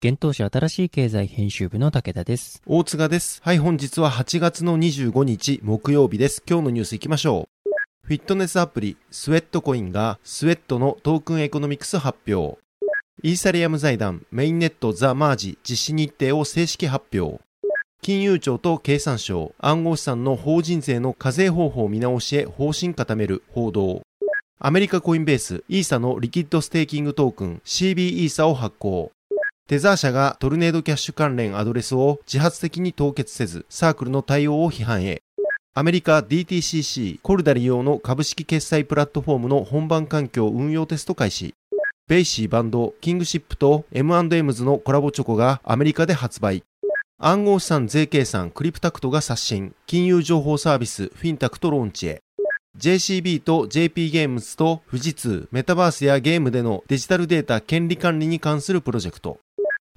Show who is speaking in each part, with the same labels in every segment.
Speaker 1: 幻冬舎新しい経済編集部の武田です。
Speaker 2: 大塚です。はい、本日は8月の25日木曜日です。今日のニュース行きましょう。フィットネスアプリ Sweatcoin が SWEAT のトークンエコノミクス発表。イーサリアム財団メインネットザ・マージ実施日程を正式発表。金融庁と経産省暗号資産の法人税の課税方法見直しへ方針固める報道。アメリカコインベースイーサのリキッドステーキングトークン CB イーサを発行。テザー社がトルネードキャッシュ関連アドレスを自発的に凍結せず、サークルの対応を批判へ。アメリカ DTCC コルダ利用の株式決済プラットフォームの本番環境運用テスト開始。 BAYC バンド、 KINGSHIP と M&M's のコラボチョコがアメリカで発売。暗号資産税計算クリプタクトが刷新。金融情報サービスフィンタクトローンチへ。JCB と JP ゲームズと富士通、メタバースやゲームでのデジタルデータ権利管理に関するプロジェクト。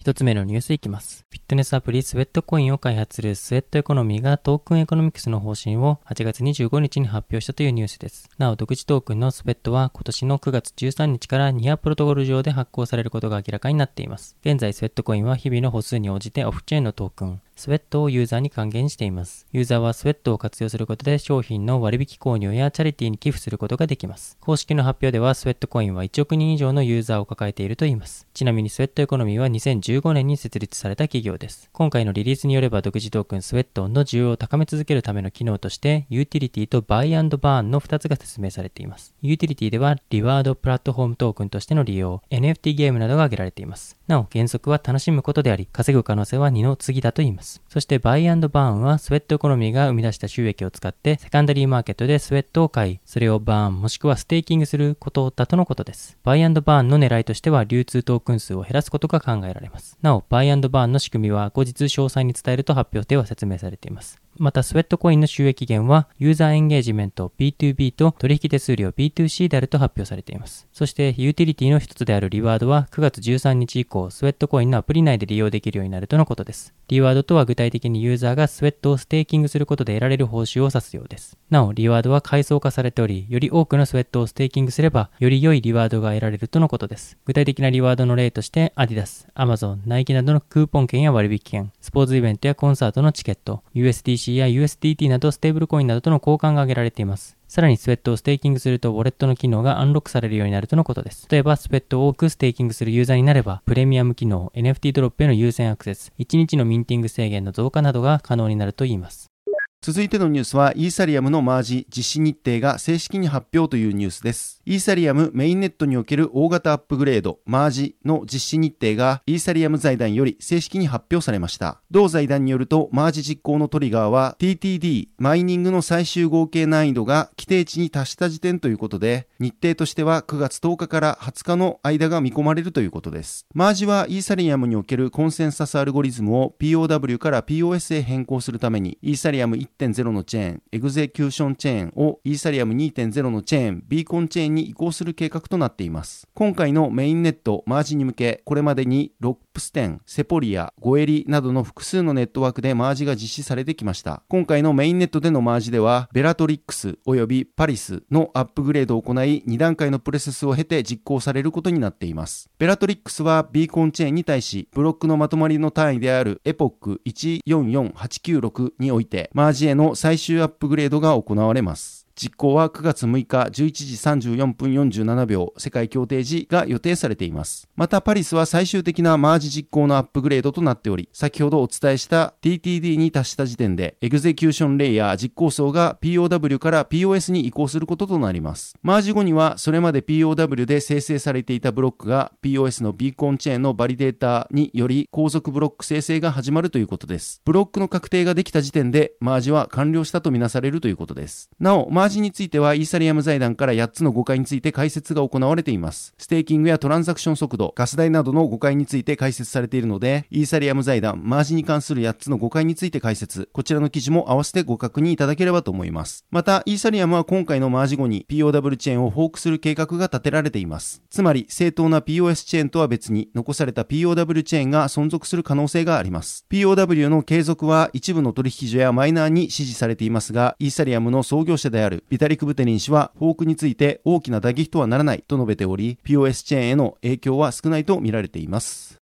Speaker 1: 一つ目のニュースいきます。フィットネスアプリ Sweatcoin を開発する Sweat Economy がトークンエコノミクスの方針を8月25日に発表したというニュースです。なお、独自トークンの SWEAT は今年の9月13日からニアプロトコル上で発行されることが明らかになっています。現在、 Sweatcoin は日々の歩数に応じてオフチェーンのトークン、 SWEAT をユーザーに還元しています。ユーザーは SWEAT を活用することで商品の割引購入やチャリティーに寄付することができます。公式の発表では Sweatcoin は1億人以上のユーザーを抱えているといいます。ちなみにスウェットエコノミーは2015年に設立された企業です。今回のリリースによれば独自トークンスウェットの需要を高め続けるための機能としてユーティリティとバイバーンの2つが説明されています。ユーティリティではリワードプラットフォームトークンとしての利用、NFT ゲームなどが挙げられています。なお原則は楽しむことであり、稼ぐ可能性は二の次だと言います。そしてバイアンドバーンはスウェットエコノミーが生み出した収益を使ってセカンダリーマーケットでスウェットを買い、それをバーンもしくはステーキングすることだとのことです。バイアンドバーンの狙いとしては流通トークン数を減らすことが考えられます。なお、バイアンドバーンの仕組みは後日詳細に伝えると発表では説明されています。また、スウェットコインの収益源は、ユーザーエンゲージメント B2B と取引手数料 B2C であると発表されています。そして、ユーティリティの一つであるリワードは、9月13日以降、スウェットコインのアプリ内で利用できるようになるとのことです。リワードとは具体的にユーザーがスウェットをステーキングすることで得られる報酬を指すようです。なお、リワードは階層化されており、より多くのスウェットをステーキングすれば、より良いリワードが得られるとのことです。具体的なリワードの例として、アディダス、アマゾン、ナイキなどのクーポン券や割引券、スポーツイベントやコンサートのチケット、 USDC や USDT などステーブルコインなどとの交換が挙げられています。さらにスウェットをステーキングするとウォレットの機能がアンロックされるようになるとのことです。例えばスウェットを多くステーキングするユーザーになれば、プレミアム機能、NFT ドロップへの優先アクセス、1日のミンティング制限の増加などが可能になるといいます。
Speaker 2: 続いてのニュースは、イーサリアムのマージ実施日程が正式に発表というニュースです。イーサリアムメインネットにおける大型アップグレード、マージの実施日程がイーサリアム財団より正式に発表されました。同財団によると、マージ実行のトリガーは TTD、マイニングの最終合計難易度が規定値に達した時点ということで、日程としては9月10日から20日の間が見込まれるということです。マージはイーサリアムにおけるコンセンサスアルゴリズムを POW から POS へ変更するために、イーサリアム1.0のチェーン、エグゼキューションチェーンをイーサリアム2.0のチェーン、ビーコンチェーンにに移行する計画となっています。今回のメインネットマージに向け、これまでにロップステン、セポリア、ゴエリなどの複数のネットワークでマージが実施されてきました。今回のメインネットでのマージでは、ベラトリックス及びパリスのアップグレードを行い、2段階のプロセスを経て実行されることになっています。ベラトリックスはビーコンチェーンに対し、ブロックのまとまりの単位であるエポック144896において、マージへの最終アップグレードが行われます。実行は9月6日11時34分47秒世界協定時が予定されています。またパリスは最終的なマージ実行のアップグレードとなっており、先ほどお伝えした TTD に達した時点でエグゼキューションレイヤー実行層が POW から POS に移行することとなります。マージ後にはそれまで POW で生成されていたブロックが POS のビーコンチェーンのバリデータにより後続ブロック生成が始まるということです。ブロックの確定ができた時点でマージは完了したとみなされるということです。なお、マージについてはイーサリアム財団から8つの誤解について解説が行われています。ステーキングやトランザクション速度、ガス代などの誤解について解説されているので、イーサリアム財団、マージに関する8つの誤解について解説、こちらの記事も合わせてご確認いただければと思います。また、イーサリアムは今回のマージ後に POW チェーンをフォークする計画が立てられています。つまり、正当な POS チェーンとは別に、残された POW チェーンが存続する可能性があります。POW の継続は一部の取引所やマイナーに支持されていますが、イーサリアムの創業者であるるビタリク・ブテリン氏は、フォークについて大きな打撃とはならないと述べており、POS チェーンへの影響は少ないと見られています。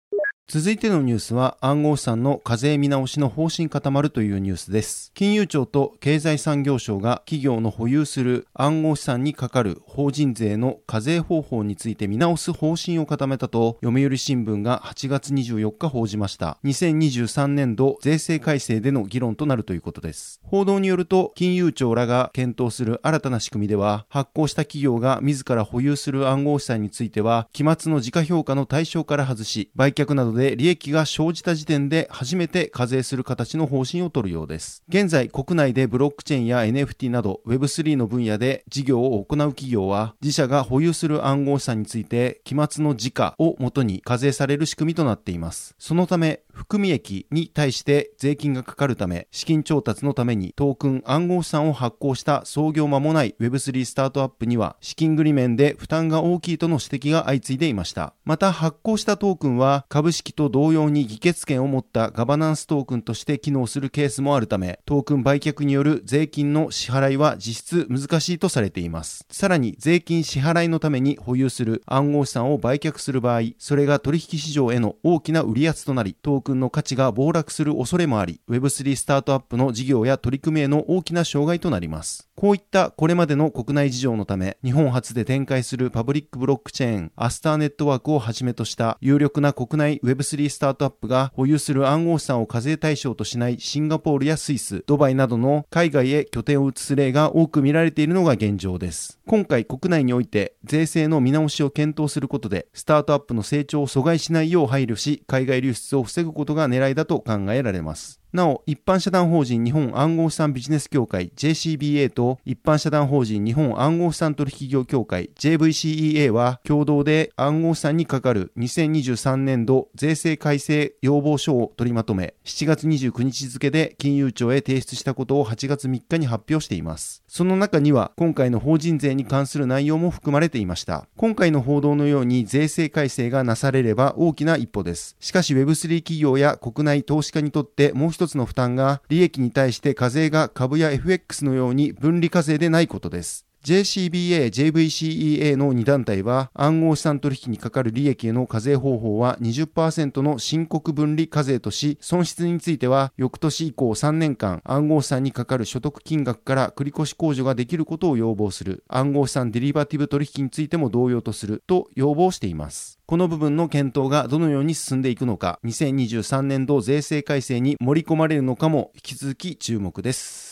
Speaker 2: 続いてのニュースは暗号資産の課税見直しの方針固まるというニュースです。金融庁と経済産業省が企業の保有する暗号資産にかかる法人税の課税方法について見直す方針を固めたと読売新聞が8月24日報じました。2023年度税制改正での議論となるということです。報道によると金融庁らが検討する新たな仕組みでは発行した企業が自ら保有する暗号資産については期末の時価評価の対象から外し売却などで利益が生じた時点で初めて課税する形の方針を取るようです。現在、国内でブロックチェーンや NFT など Web3 の分野で事業を行う企業は、自社が保有する暗号資産について、期末の時価をもとに課税される仕組みとなっています。そのため、含み益に対して税金がかかるため、資金調達のためにトークン暗号資産を発行した創業間もない Web3 スタートアップには、資金繰り面で負担が大きいとの指摘が相次いでいました。また、発行したトークンは、株式と同様に議決権を持ったガバナンストークンとして機能するケースもあるため、トークン売却による税金の支払いは実質難しいとされています。さらに、税金支払いのために保有する暗号資産を売却する場合、それが取引市場への大きな売り圧となり、トークンの価値が暴落する恐れもあり、Web3 スタートアップの事業や取り組みへの大きな障害となります。こういったこれまでの国内事情のため、日本発で展開するパブリックブロックチェーン、アスターネットワークをはじめとした有力な国内 Web3 スタートアップが保有する暗号資産を課税対象としないシンガポールやスイス、ドバイなどの海外へ拠点を移す例が多く見られているのが現状です。今回国内において税制の見直しを検討することで、スタートアップの成長を阻害しないよう配慮し、海外流出を防ぐことが狙いだと考えられます。なお、一般社団法人日本暗号資産ビジネス協会 JCBA と一般社団法人日本暗号資産取引業協会 JVCEA は共同で暗号資産にかかる2023年度税制改正要望書を取りまとめ、7月29日付で金融庁へ提出したことを8月3日に発表しています。その中には今回の法人税に関する内容も含まれていました。今回の報道のように税制改正がなされれば大きな一歩です。しかし Web3 企業や国内投資家にとってもう一つの負担が利益に対して課税が株や FX のように分離課税でないことです。JCBA、JVCEA の2団体は暗号資産取引にかかる利益への課税方法は20%の申告分離課税とし、損失については翌年以降3年間暗号資産にかかる所得金額から繰越控除ができることを要望する。暗号資産デリバティブ取引についても同様とすると要望しています。この部分の検討がどのように進んでいくのか、2023年度税制改正に盛り込まれるのかも引き続き注目です。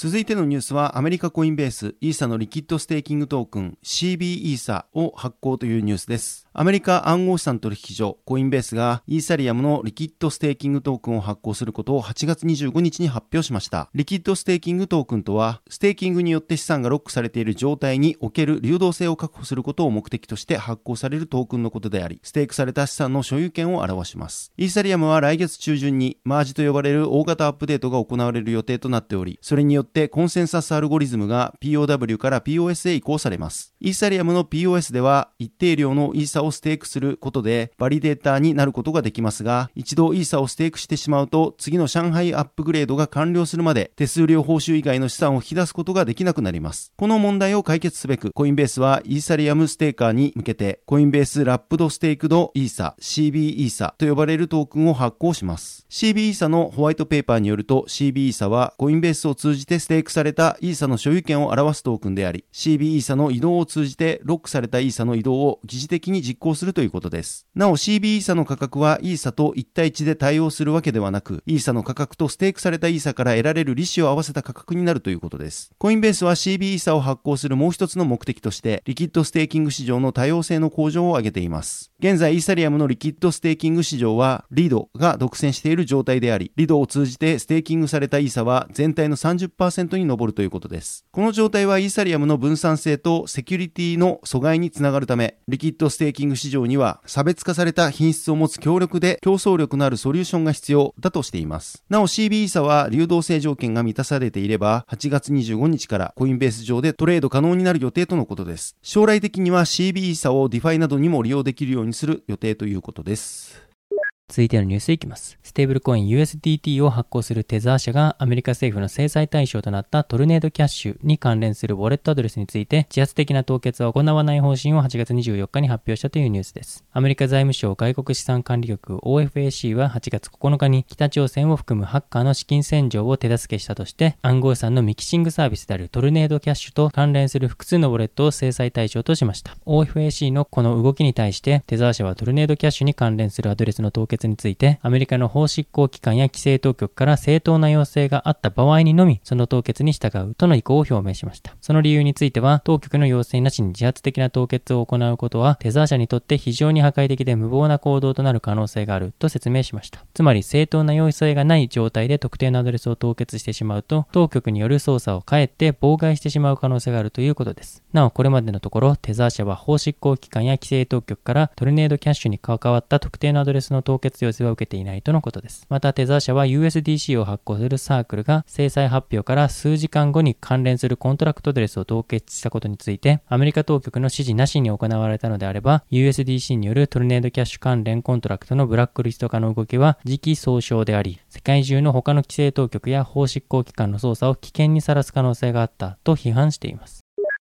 Speaker 2: 続いてのニュースはアメリカコインベースイーサのリキッドステーキングトークン CB イーサを発行というニュースです。アメリカ暗号資産取引所コインベースがイーサリアムのリキッドステーキングトークンを発行することを8月25日に発表しました。リキッドステーキングトークンとはステーキングによって資産がロックされている状態における流動性を確保することを目的として発行されるトークンのことであり、ステークされた資産の所有権を表します。イーサリアムは来月中旬にマージと呼ばれる大型アップデートが行われる予定となっており、それによってってコンセンサスアルゴリズムが POW から POS へ移行されます。イーサリアムの POS では一定量のイーサをステークすることでバリデーターになることができますが、一度イーサをステークしてしまうと次の上海アップグレードが完了するまで手数料報酬以外の資産を引き出すことができなくなります。この問題を解決すべく、コインベースはイーサリアムステーカーに向けて、コインベースラップドステークドイーサ、CB イーサと呼ばれるトークンを発行します。CB イーサのホワイトペーパーによると、CB イーサはコインベースを通じてステークされたイーサの所有権を表すトークンであり、CB イーサの移動を通じてロックされたイーサの移動を疑似的に実行するということです。なお CB イーサの価格はイーサと1対1で対応するわけではなく、イーサの価格とステークされたイーサから得られる利子を合わせた価格になるということです。コインベースは CB イーサを発行するもう一つの目的として、リキッドステーキング市場の多様性の向上を挙げています。現在、イーサリアムのリキッドステーキング市場は、リドが独占している状態であり、リドを通じてステーキングされたイーサは全体の30%に上るということです。この状態はイーサリアムの分散性とセキュリティの阻害につながるため、リキッドステーキング市場には差別化された品質を持つ強力で競争力のあるソリューションが必要だとしています。なお CB イーサは流動性条件が満たされていれば、8月25日からコインベース上でトレード可能になる予定とのことです。将来的には CB イーサを DeFi などにも利用できるようにする予定ということです。
Speaker 1: 続いてのニュースいきます。ステーブルコイン USDT を発行するテザー社がアメリカ政府の制裁対象となったトルネードキャッシュに関連するウォレットアドレスについて自発的な凍結は行わない方針を8月24日に発表したというニュースです。アメリカ財務省外国資産管理局 OFAC は8月9日に北朝鮮を含むハッカーの資金洗浄を手助けしたとして暗号資産のミキシングサービスであるトルネードキャッシュと関連する複数のウォレットを制裁対象としました。OFAC のこの動きに対してテザー社はトルネードキャッシュに関連するアドレスの凍結についてアメリカの法執行機関や規制当局から正当な要請があった場合にのみ、その凍結に従うとの意向を表明しました。その理由については、当局の要請なしに自発的な凍結を行うことは、テザー社にとって非常に破壊的で無謀な行動となる可能性があると説明しました。つまり、正当な要請がない状態で特定のアドレスを凍結してしまうと、当局による操作をかえって妨害してしまう可能性があるということです。なお、これまでのところ、テザー社は法執行機関や規制当局からトルネードキャッシュに関わった特定のアドレスの凍結要請は受けていないとのことです。またテザー社は USDC を発行するサークルが制裁発表から数時間後に関連するコントラクトアドレスを凍結したことについてアメリカ当局の指示なしに行われたのであれば USDC によるトルネードキャッシュ関連コントラクトのブラックリスト化の動きは時期尚早であり世界中の他の規制当局や法執行機関の捜査を危険にさらす可能性があったと批判しています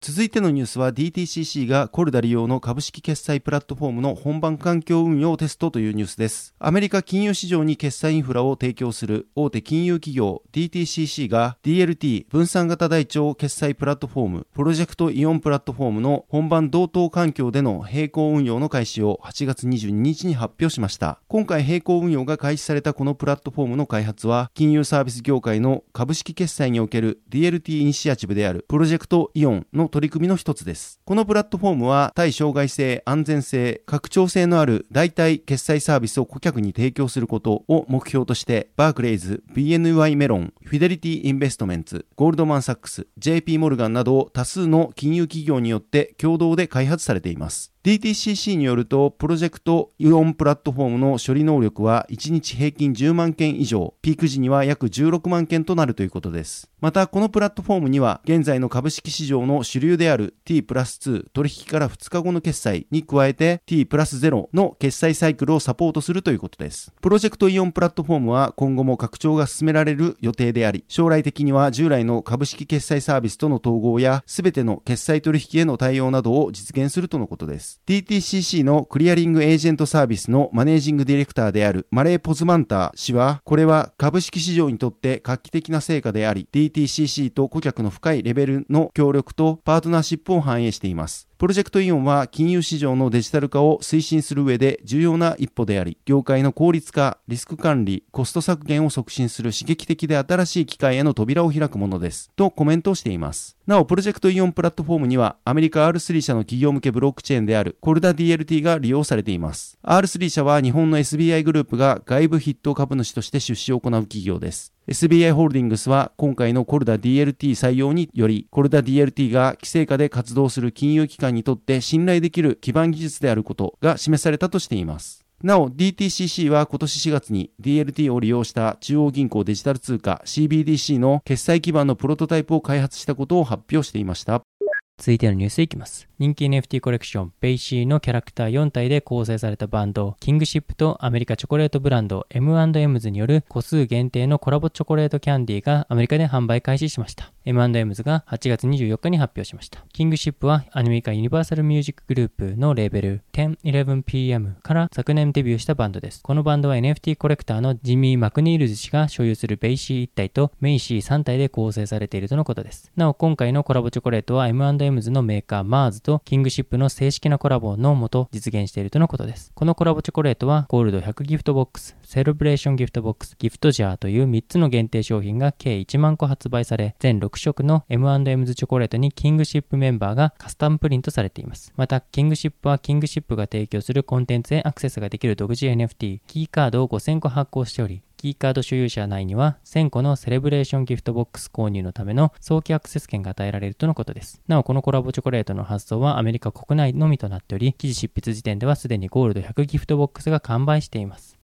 Speaker 2: 続いてのニュースは DTCC が Corda 利用の株式決済プラットフォームの本番環境運用テストというニュースです。アメリカ金融市場に決済インフラを提供する大手金融企業 DTCC が DLT 分散型台帳決済プラットフォーム Project Ion プラットフォームの本番同等環境での並行運用の開始を8月22日に発表しました。今回並行運用が開始されたこのプラットフォームの開発は金融サービス業界の株式決済における DLT イニシアチブである Project Ion の取り組みの一つです。このプラットフォームは耐障害性、安全性、拡張性のある代替決済サービスを顧客に提供することを目標として、バークレイズ、BNY メロン、フィデリティインベストメンツ、ゴールドマンサックス、JP モルガンなど多数の金融企業によって共同で開発されています。DTCC によると、プロジェクトイオンプラットフォームの処理能力は1日平均10万件以上、ピーク時には約16万件となるということです。また、このプラットフォームには、現在の株式市場の主流である T プラス2取引から2日後の決済に加えて T プラス0の決済サイクルをサポートするということです。プロジェクトイオンプラットフォームは今後も拡張が進められる予定であり、将来的には従来の株式決済サービスとの統合や、すべての決済取引への対応などを実現するとのことです。DTCC のクリアリングエージェントサービスのマネージングディレクターであるマレー・ポズマンター氏は、これは株式市場にとって画期的な成果であり、DTCC と顧客の深いレベルの協力とパートナーシップを反映しています。プロジェクトイオンは金融市場のデジタル化を推進する上で重要な一歩であり、業界の効率化、リスク管理、コスト削減を促進する刺激的で新しい機会への扉を開くものです。とコメントしています。なお、プロジェクトイオンプラットフォームには、アメリカ R3 社の企業向けブロックチェーンであるコルダ DLT が利用されています。R3 社は日本の SBI グループが外部筆頭株主として出資を行う企業です。SBI ホールディングスは今回のコルダ DLT 採用により、コルダ DLT が規制下で活動する金融機関にとって信頼できる基盤技術であることが示されたとしています。なお、DTCC は今年4月に DLT を利用した中央銀行デジタル通貨 CBDC の決済基盤のプロトタイプを開発したことを発表していました。
Speaker 1: 続いてのニュースいきます。人気 NFT コレクション、 BAYC のキャラクター4体で構成されたバンド、キングシップとアメリカチョコレートブランド M&M's による個数限定のコラボチョコレートキャンディーがアメリカで販売開始しました。M&M's が8月24日に発表しました。キングシップはアメリカユニバーサルミュージックグループのレーベル 1011PM から昨年デビューしたバンドです。このバンドは NFT コレクターのジミー・マクニールズ氏が所有する BAYC 1体とMAYC 3体で構成されているとのことです。なお今回のコラボチョコレートは M&M's のメーカー MARS とキングシップの正式なコラボのもと実現しているとのことです。このコラボチョコレートはゴールド100ギフトボックス、セレブレーションギフトボックス、ギフトジャーという3つの限定商品が計1万個発売され、全6色の M&M's チョコレートにキングシップメンバーがカスタムプリントされています。また、キングシップはキングシップが提供するコンテンツへアクセスができる独自 NFT、キーカードを5000個発行しており、キーカード所有者には1000個のセレブレーションギフトボックス購入のための早期アクセス権が与えられるとのことです。なお、このコラボチョコレートの発送はアメリカ国内のみとなっており、記事執筆時点ではすでにゴールド100ギフトボックスが完売しています。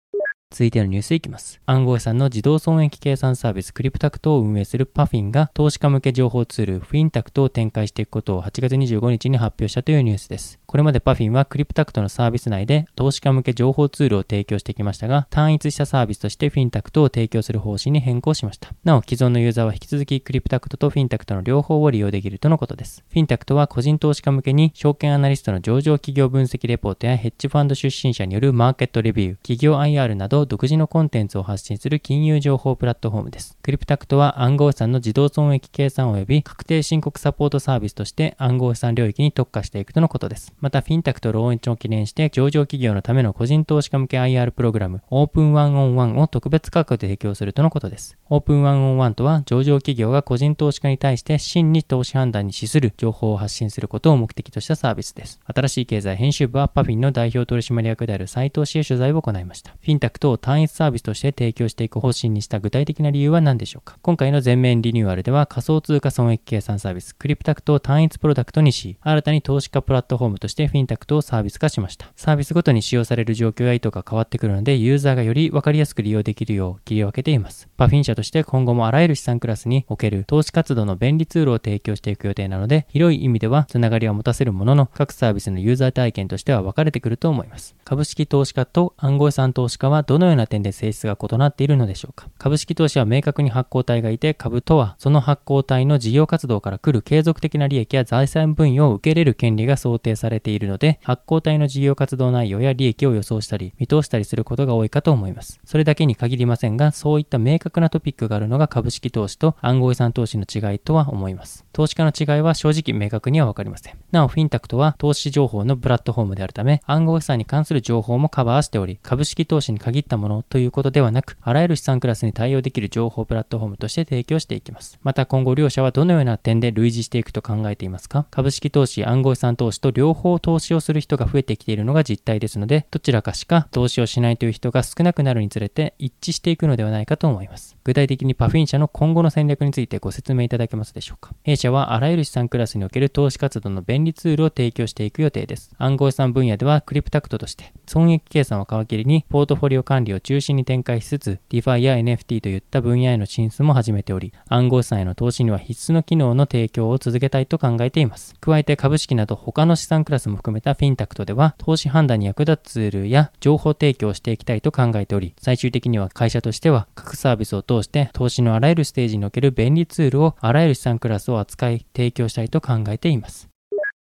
Speaker 1: 続いてのニュースいきます。暗号資産の自動損益計算サービスクリプタクトを運営するパフィンが投資家向け情報ツールフィンタクトを展開していくことを8月25日に発表したというニュースです。これまでパフィンはクリプタクトのサービス内で投資家向け情報ツールを提供してきましたが、単一したサービスとしてフィンタクトを提供する方針に変更しました。なお、既存のユーザーは引き続きクリプタクトとフィンタクトの両方を利用できるとのことです。フィンタクトは個人投資家向けに証券アナリストの上場企業分析レポートやヘッジファンド出身者によるマーケットレビュー、企業 IR など独自のコンテンツを発信する金融情報プラットフォームです。クリプタクトは暗号資産の自動損益計算及び確定申告サポートサービスとして暗号資産領域に特化していくとのことです。また、フィンタクトローンチを記念して上場企業のための個人投資家向け IR プログラムオープンワンオンワンを特別価格で提供するとのことです。オープンワンオンワンとは上場企業が個人投資家に対して真に投資判断に資する情報を発信することを目的としたサービスです。新しい経済編集部はパフィンの代表取締役である斉藤氏へ取材を行いました。フィンタクトを単一サービスとして提供していく方針にした具体的な理由は何でしょうか今回の全面リニューアルでは仮想通貨損益計算サービスクリプタクトを単一プロダクトにし、新たに投資家プラットフォームとしてしてフィンタクトをサービス化しました。サービスごとに使用される状況や意図が変わってくるので、ユーザーがより分かりやすく利用できるよう切り分けています。パフィン社として今後もあらゆる資産クラスにおける投資活動の便利ツールを提供していく予定なので、広い意味ではつながりは持たせるものの、各サービスのユーザー体験としては分かれてくると思います。株式投資家と暗号資産投資家はどのような点で性質が異なっているのでしょうか？株式投資は明確に発行体がいて、株とはその発行体の事業活動から来る継続的な利益や財産分与を受けれる権利が想定されているので、発行体の事業活動内容や利益を予想したり、見通したりすることが多いかと思います。それだけに限りませんが、そういった明確なトピックがあるのが株式投資と暗号資産投資の違いとは思います。投資家の違いは正直明確にはわかりません。なお、フィンタクトは投資情報のプラットフォームであるため、暗号資産に関する情報もカバーしており、株式投資に限ったものということではなく、あらゆる資産クラスに対応できる情報プラットフォームとして提供していきます。また今後両者はどのような点で類似していくと考えていますか？株式投資、暗号資産投資と両方投資をする人が増えてきているのが実態ですので、どちらかしか投資をしないという人が少なくなるにつれて一致していくのではないかと思います。具体的にパフィン社の今後の戦略についてご説明いただけますでしょうか弊社はあらゆる資産クラスにおける投資活動の便利ツールを提供していく予定です。暗号資産分野ではクリプタクトとして、損益計算を皮切りにポートフォリオ管理を中心に展開しつつ、DeFi や NFT といった分野への進出も始めており、暗号資産への投資には必須の機能の提供を続けたいと考えています。加えて株式など他の資産クラスラスも含めたフィンタクトでは、投資判断に役立つツールや情報提供をしていきたいと考えており、最終的には会社としては各サービスを通して投資のあらゆるステージにおける便利ツールをあらゆる資産クラスを扱い提供したいと考えています。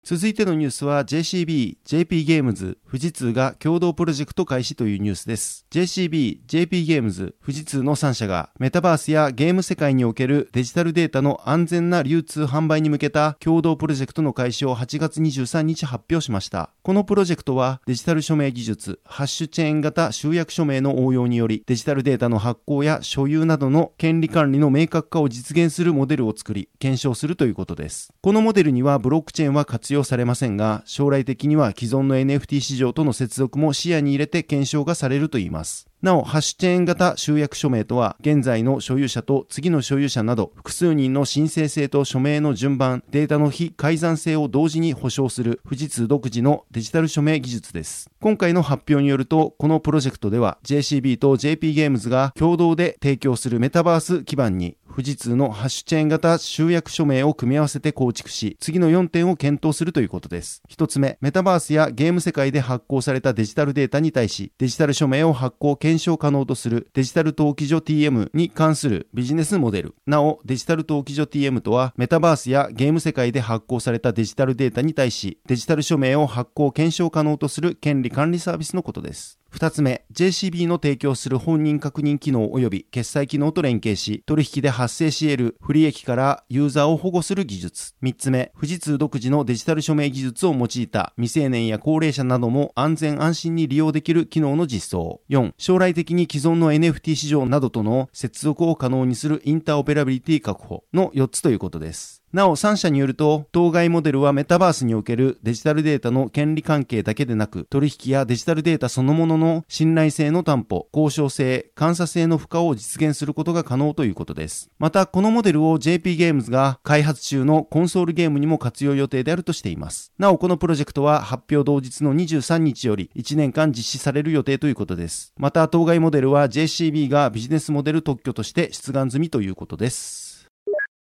Speaker 2: 続いてのニュースは JCB、JP ゲームズ、富士通が共同プロジェクト開始というニュースです。JCB、JP ゲームズ、富士通の3社がメタバースやゲーム世界におけるデジタルデータの安全な流通販売に向けた共同プロジェクトの開始を8月23日発表しました。このプロジェクトはデジタル署名技術、ハッシュチェーン型集約署名の応用によりデジタルデータの発行や所有などの権利管理の明確化を実現するモデルを作り、検証するということです。このモデルにはブロックチェーンは活用されませんが、将来的には既存の NFT 市場との接続も視野に入れて検証がされるといいます。なお、ハッシュチェーン型集約署名とは、現在の所有者と次の所有者など、複数人の申請性と署名の順番、データの非改ざん性を同時に保証する富士通独自のデジタル署名技術です。今回の発表によると、このプロジェクトでは、JCB と JP ゲームズが共同で提供するメタバース基盤に、富士通のハッシュチェーン型集約署名を組み合わせて構築し、次の4点を検討するということです。一つ目、メタバースやゲーム世界で発行されたデジタルデータに対し、デジタル署名を発行検検証可能とするデジタル登記所 TM に関するビジネスモデル。なお、デジタル登記所 TM とは、メタバースやゲーム世界で発行されたデジタルデータに対し、デジタル署名を発行検証可能とする権利管理サービスのことです。二つ目、JCB の提供する本人確認機能及び決済機能と連携し、取引で発生し得る不利益からユーザーを保護する技術。三つ目、富士通独自のデジタル署名技術を用いた未成年や高齢者なども安全安心に利用できる機能の実装。四、将来的に既存の NFT 市場などとの接続を可能にするインターオペラビリティ確保の4つということです。なお、3社によると、当該モデルはメタバースにおけるデジタルデータの権利関係だけでなく、取引やデジタルデータそのものの信頼性の担保、交渉性、監査性の負荷を実現することが可能ということです。また、このモデルを JP ゲームズが開発中のコンソールゲームにも活用予定であるとしています。なお、このプロジェクトは発表同日の23日より1年間実施される予定ということです。また、当該モデルは JCB がビジネスモデル特許として出願済みということです。